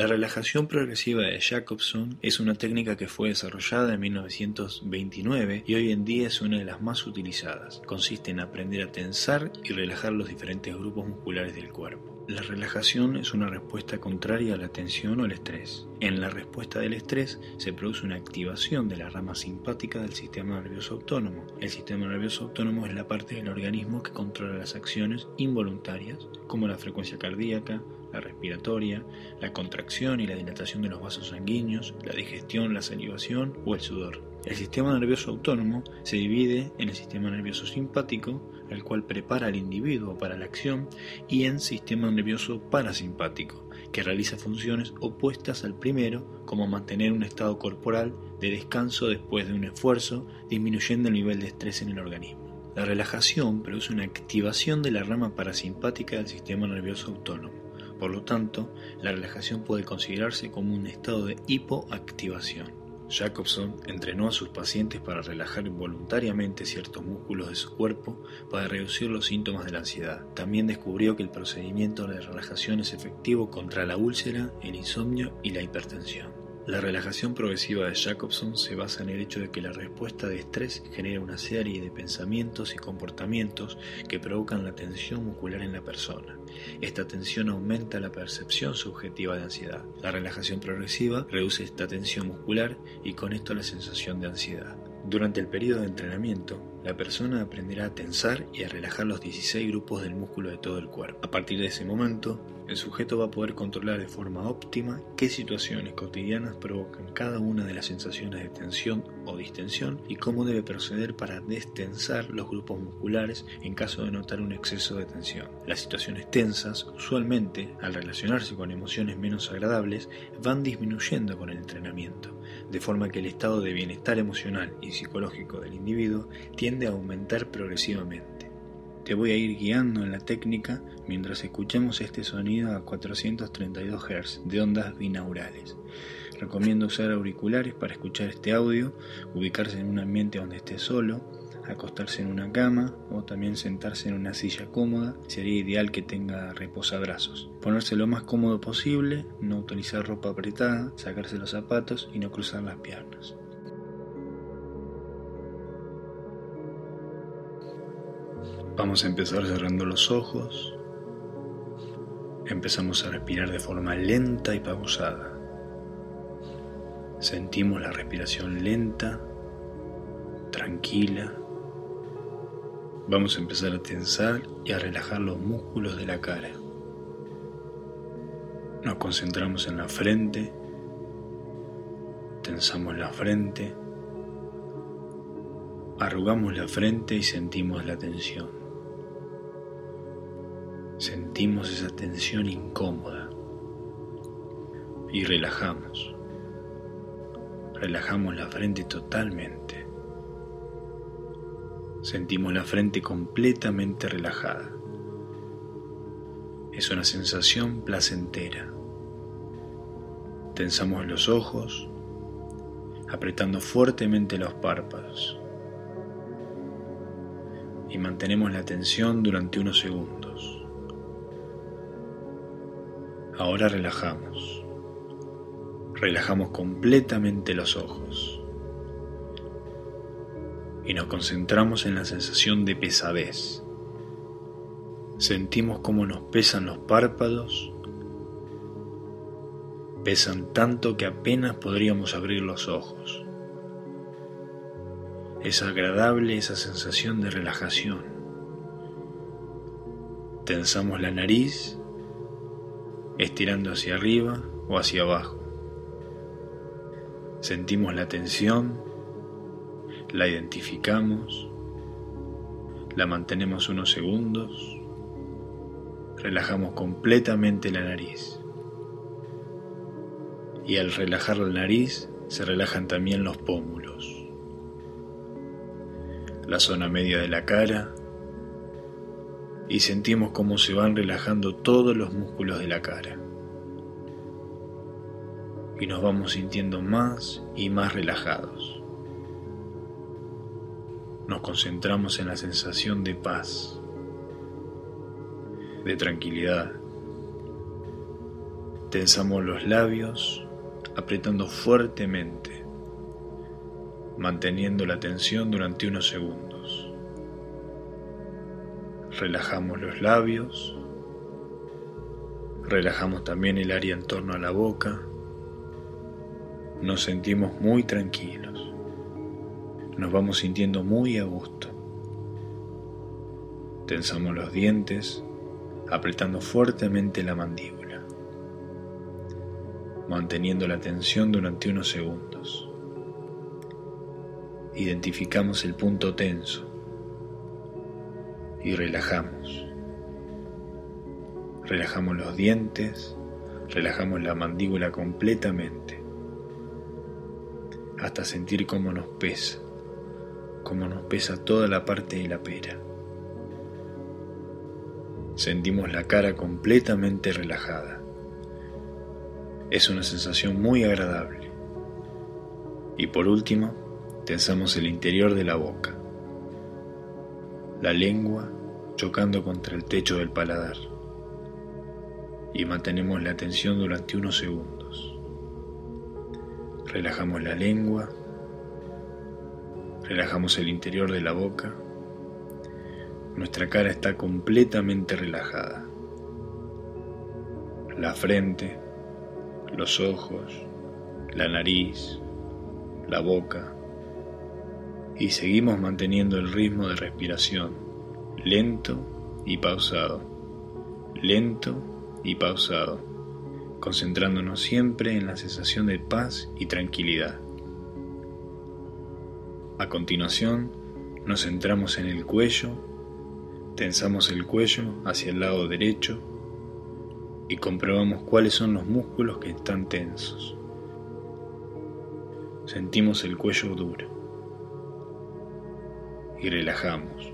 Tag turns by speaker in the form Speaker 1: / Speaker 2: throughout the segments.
Speaker 1: La relajación progresiva de Jacobson es una técnica que fue desarrollada en 1929 y hoy en día es una de las más utilizadas. Consiste en aprender a tensar y relajar los diferentes grupos musculares del cuerpo. La relajación es una respuesta contraria a la tensión o el estrés. En la respuesta del estrés se produce una activación de la rama simpática del sistema nervioso autónomo. El sistema nervioso autónomo es la parte del organismo que controla las acciones involuntarias, como la frecuencia cardíaca, la respiratoria, la contracción y la dilatación de los vasos sanguíneos, la digestión, la salivación o el sudor. El sistema nervioso autónomo se divide en el sistema nervioso simpático, el cual prepara al individuo para la acción, y en sistema nervioso parasimpático, que realiza funciones opuestas al primero, como mantener un estado corporal de descanso después de un esfuerzo, disminuyendo el nivel de estrés en el organismo. La relajación produce una activación de la rama parasimpática del sistema nervioso autónomo por lo tanto, la relajación puede considerarse como un estado de hipoactivación. Jacobson entrenó a sus pacientes para relajar involuntariamente ciertos músculos de su cuerpo para reducir los síntomas de la ansiedad. También descubrió que el procedimiento de relajación es efectivo contra la úlcera, el insomnio y la hipertensión. La relajación progresiva de Jacobson se basa en el hecho de que la respuesta de estrés genera una serie de pensamientos y comportamientos que provocan la tensión muscular en la persona. Esta tensión aumenta la percepción subjetiva de ansiedad. La relajación progresiva reduce esta tensión muscular y con esto la sensación de ansiedad. Durante el periodo de entrenamiento, la persona aprenderá a tensar y a relajar los 16 grupos del músculo de todo el cuerpo. A partir de ese momento, el sujeto va a poder controlar de forma óptima qué situaciones cotidianas provocan cada una de las sensaciones de tensión o distensión y cómo debe proceder para destensar los grupos musculares en caso de notar un exceso de tensión. Las situaciones tensas, usualmente, al relacionarse con emociones menos agradables, van disminuyendo con el entrenamiento, de forma que el estado de bienestar emocional y psicológico del individuo tiene a aumentar progresivamente. Te voy a ir guiando en la técnica mientras escuchemos este sonido a 432 Hz de ondas binaurales. Recomiendo usar auriculares para escuchar este audio, ubicarse en un ambiente donde esté solo, acostarse en una cama o también sentarse en una silla cómoda. Sería ideal que tenga reposabrazos. Ponerse lo más cómodo posible, no utilizar ropa apretada, sacarse los zapatos y no cruzar las piernas. Vamos a empezar cerrando los ojos. Empezamos a respirar de forma lenta y pausada. Sentimos la respiración lenta, tranquila. Vamos a empezar a tensar y a relajar los músculos de la cara. Nos concentramos en la frente, tensamos la frente, arrugamos la frente y sentimos la tensión. Sentimos esa tensión incómoda y relajamos. Relajamos la frente totalmente. Sentimos la frente completamente relajada. Es una sensación placentera. Tensamos los ojos, apretando fuertemente los párpados. Y mantenemos la tensión durante unos segundos. Ahora relajamos. Relajamos completamente los ojos. Y nos concentramos en la sensación de pesadez. Sentimos cómo nos pesan los párpados. Pesan tanto que apenas podríamos abrir los ojos. Es agradable esa sensación de relajación. Tensamos la nariz estirando hacia arriba o hacia abajo. Sentimos la tensión, la identificamos, la mantenemos unos segundos, relajamos completamente la nariz. Y al relajar la nariz se relajan también los pómulos, la zona media de la cara, y sentimos cómo se van relajando todos los músculos de la cara. Y nos vamos sintiendo más y más relajados. Nos concentramos en la sensación de paz, de tranquilidad, Tensamos los labios, apretando fuertemente, manteniendo la tensión durante unos segundos. Relajamos los labios, relajamos también el área en torno a la boca, nos sentimos muy tranquilos, nos vamos sintiendo muy a gusto. Tensamos los dientes, apretando fuertemente la mandíbula, manteniendo la tensión durante unos segundos. Identificamos el punto tenso y relajamos. Relajamos los dientes, relajamos la mandíbula completamente, hasta sentir cómo nos pesa, cómo nos pesa toda la parte de la pera. Sentimos la cara completamente relajada. Es una sensación muy agradable. Y por último, tensamos el interior de la boca, la lengua chocando contra el techo del paladar. Y mantenemos la tensión durante unos segundos. Relajamos la lengua, relajamos el interior de la boca nuestra cara está completamente relajada. La frente, los ojos, la nariz, la boca. Y seguimos manteniendo el ritmo de respiración, lento y pausado, lento y pausado, concentrándonos siempre en la sensación de paz y tranquilidad. A continuación, nos centramos en el cuello Tensamos el cuello hacia el lado derecho y comprobamos cuáles son los músculos que están tensos. Sentimos el cuello duro y relajamos.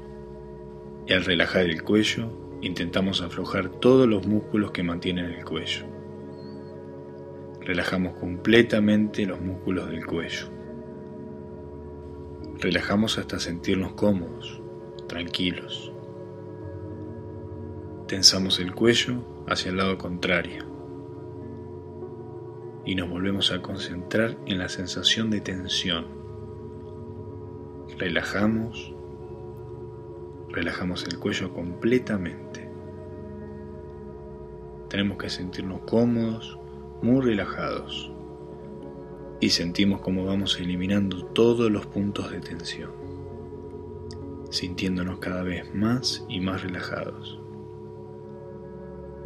Speaker 1: Y al relajar el cuello, intentamos aflojar todos los músculos que mantienen el cuello. Relajamos completamente los músculos del cuello. Relajamos hasta sentirnos cómodos, tranquilos. Tensamos el cuello hacia el lado contrario y nos volvemos a concentrar en la sensación de tensión. Relajamos, relajamos el cuello completamente. Tenemos que sentirnos cómodos, muy relajados y sentimos como vamos eliminando todos los puntos de tensión, sintiéndonos cada vez más y más relajados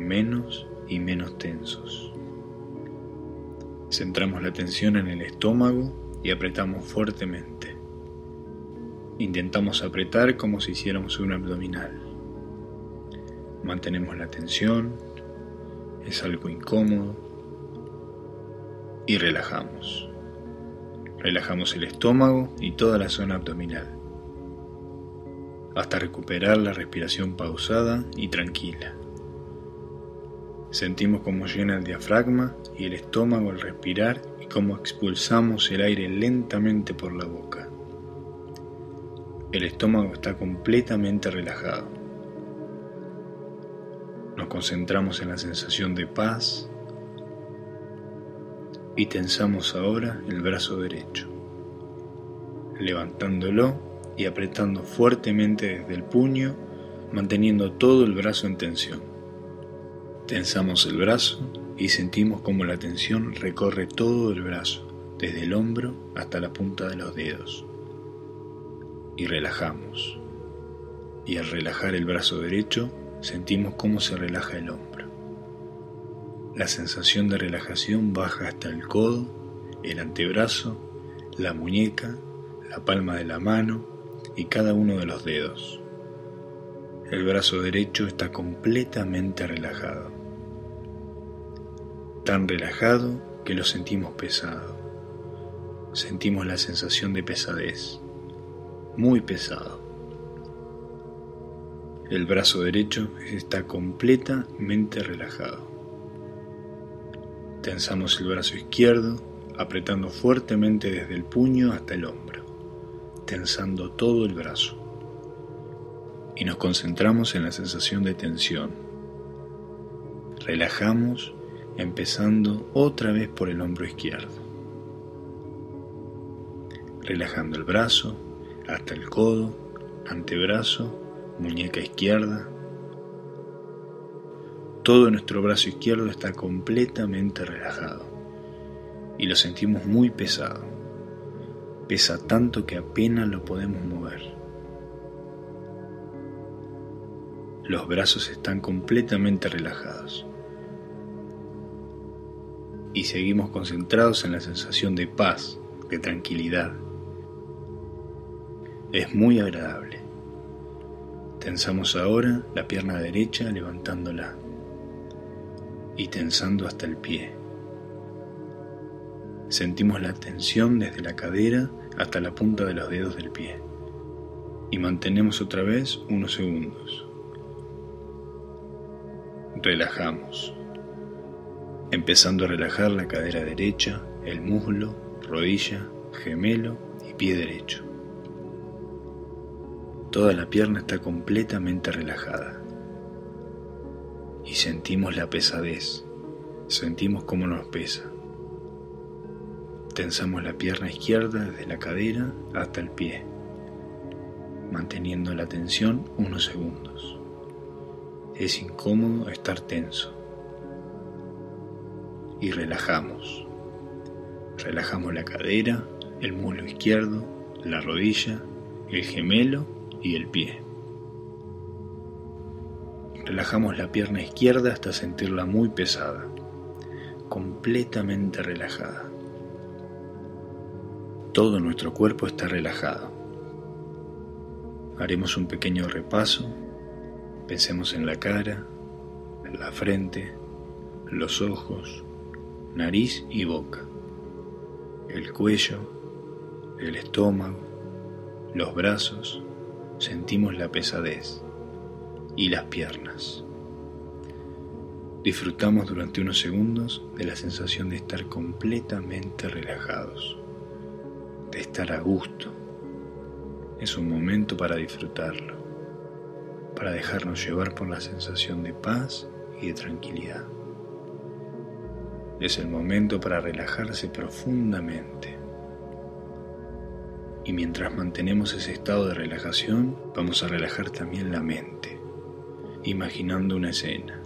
Speaker 1: menos y menos tensos. Centramos la atención en el estómago y apretamos fuertemente. Intentamos apretar como si hiciéramos un abdominal. Mantenemos la tensión, es algo incómodo y relajamos. Relajamos el estómago y toda la zona abdominal hasta recuperar la respiración pausada y tranquila. Sentimos cómo llena el diafragma y el estómago al respirar y cómo expulsamos el aire lentamente por la boca. El estómago está completamente relajado. Nos concentramos en la sensación de paz y tensamos ahora el brazo derecho, levantándolo y apretando fuertemente desde el puño, manteniendo todo el brazo en tensión. Tensamos el brazo y sentimos como la tensión recorre todo el brazo, desde el hombro hasta la punta de los dedos. Y relajamos. Y al relajar el brazo derecho, sentimos cómo se relaja el hombro. La sensación de relajación baja hasta el codo, el antebrazo, la muñeca, la palma de la mano y cada uno de los dedos. El brazo derecho está completamente relajado tan relajado que lo sentimos pesado. Sentimos la sensación de pesadez, muy pesado. El brazo derecho está completamente relajado. Tensamos el brazo izquierdo, apretando fuertemente desde el puño hasta el hombro, tensando todo el brazo. Y nos concentramos en la sensación de tensión. Relajamos empezando otra vez por el hombro izquierdo, relajando el brazo hasta el codo, antebrazo, muñeca izquierda. Todo nuestro brazo izquierdo está completamente relajado y lo sentimos muy pesado. Pesa tanto que apenas lo podemos mover. Los brazos están completamente relajados y seguimos concentrados en la sensación de paz, de tranquilidad. Es muy agradable. Tensamos ahora la pierna derecha levantándola y tensando hasta el pie. Sentimos la tensión desde la cadera hasta la punta de los dedos del pie y mantenemos otra vez unos segundos. Relajamos empezando a relajar la cadera derecha, el muslo, rodilla, gemelo y pie derecho. Toda la pierna está completamente relajada y sentimos la pesadez, sentimos cómo nos pesa. Tensamos la pierna izquierda desde la cadera hasta el pie, manteniendo la tensión unos segundos. Es incómodo estar tenso y relajamos. Relajamos la cadera, el muslo izquierdo, la rodilla, el gemelo y el pie. Relajamos la pierna izquierda hasta sentirla muy pesada, completamente relajada. Todo nuestro cuerpo está relajado. Haremos un pequeño repaso. Pensemos en la cara, en la frente, los ojos, nariz y boca, el cuello, el estómago, los brazos, sentimos la pesadez y las piernas. Disfrutamos durante unos segundos de la sensación de estar completamente relajados, de estar a gusto. Es un momento para disfrutarlo, para dejarnos llevar por la sensación de paz y de tranquilidad. Es el momento para relajarse profundamente. Y mientras mantenemos ese estado de relajación, vamos a relajar también la mente, imaginando una escena.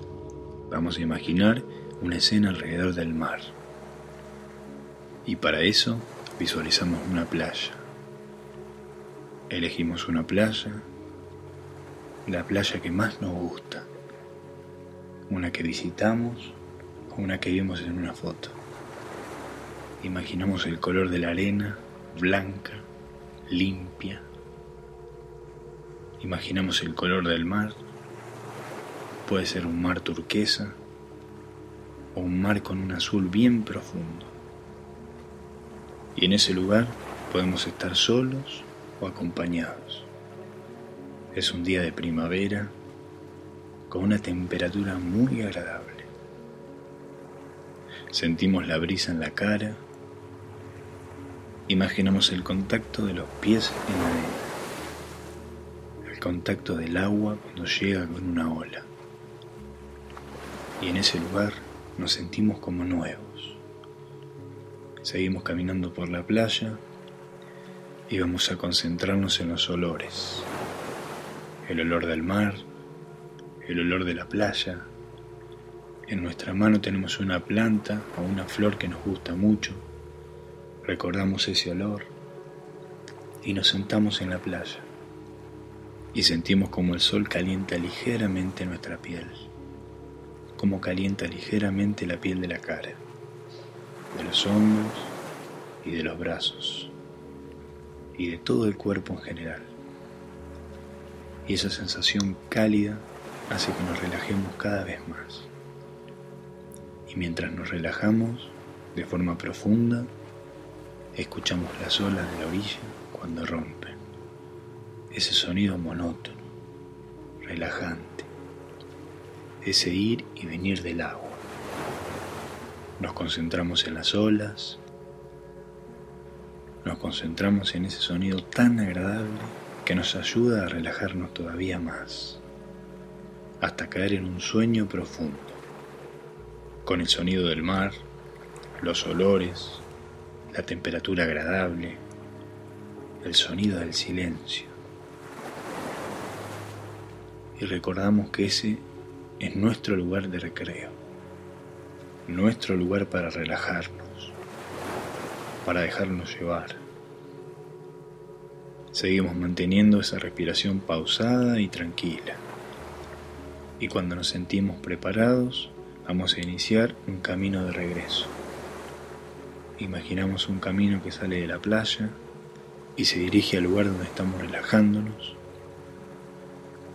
Speaker 1: Vamos a imaginar una escena alrededor del mar. Y para eso visualizamos una playa. Elegimos una playa, la playa que más nos gusta, una que visitamos una que vimos en una foto. Imaginamos el color de la arena, blanca, limpia. Imaginamos el color del mar. Puede ser un mar turquesa o un mar con un azul bien profundo. Y en ese lugar podemos estar solos o acompañados. Es un día de primavera con una temperatura muy agradable. Sentimos la brisa en la cara. Imaginamos el contacto de los pies en la arena. El contacto del agua cuando llega con una ola. Y en ese lugar nos sentimos como nuevos. Seguimos caminando por la playa y vamos a concentrarnos en los olores. El olor del mar, el olor de la playa, en nuestra mano tenemos una planta o una flor que nos gusta mucho. Recordamos ese olor y nos sentamos en la playa y sentimos como el sol calienta ligeramente nuestra piel, como calienta ligeramente la piel de la cara, de los hombros y de los brazos y de todo el cuerpo en general. Y esa sensación cálida hace que nos relajemos cada vez más y mientras nos relajamos de forma profunda, escuchamos las olas de la orilla cuando rompen. Ese sonido monótono, relajante, ese ir y venir del agua. Nos concentramos en las olas, nos concentramos en ese sonido tan agradable que nos ayuda a relajarnos todavía más, hasta caer en un sueño profundo con el sonido del mar, los olores, la temperatura agradable, el sonido del silencio. Y recordamos que ese es nuestro lugar de recreo, nuestro lugar para relajarnos, para dejarnos llevar. Seguimos manteniendo esa respiración pausada y tranquila. Y cuando nos sentimos preparados, vamos a iniciar un camino de regreso. Imaginamos un camino que sale de la playa y se dirige al lugar donde estamos relajándonos.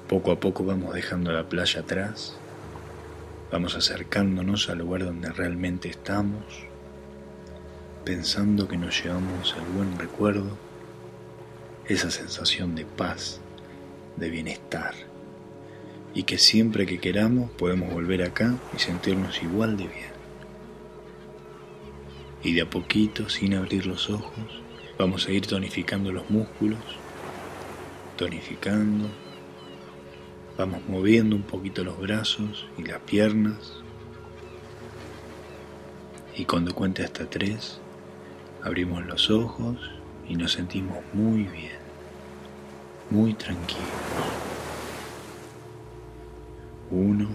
Speaker 1: Poco a poco vamos dejando la playa atrás, vamos acercándonos al lugar donde realmente estamos, pensando que nos llevamos el buen recuerdo, esa sensación de paz, de bienestar, y que siempre que queramos podemos volver acá y sentirnos igual de bien. Y de a poquito, sin abrir los ojos, vamos a ir tonificando los músculos, tonificando, vamos moviendo un poquito los brazos y las piernas. Y cuando cuente hasta tres, abrimos los ojos y nos sentimos muy bien, muy tranquilos. Uno,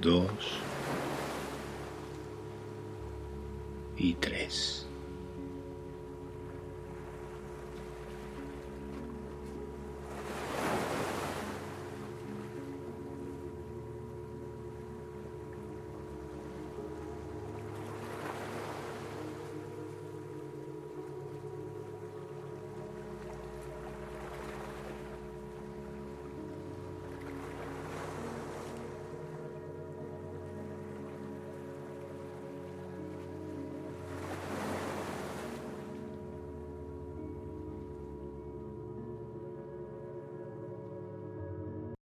Speaker 1: dos y tres.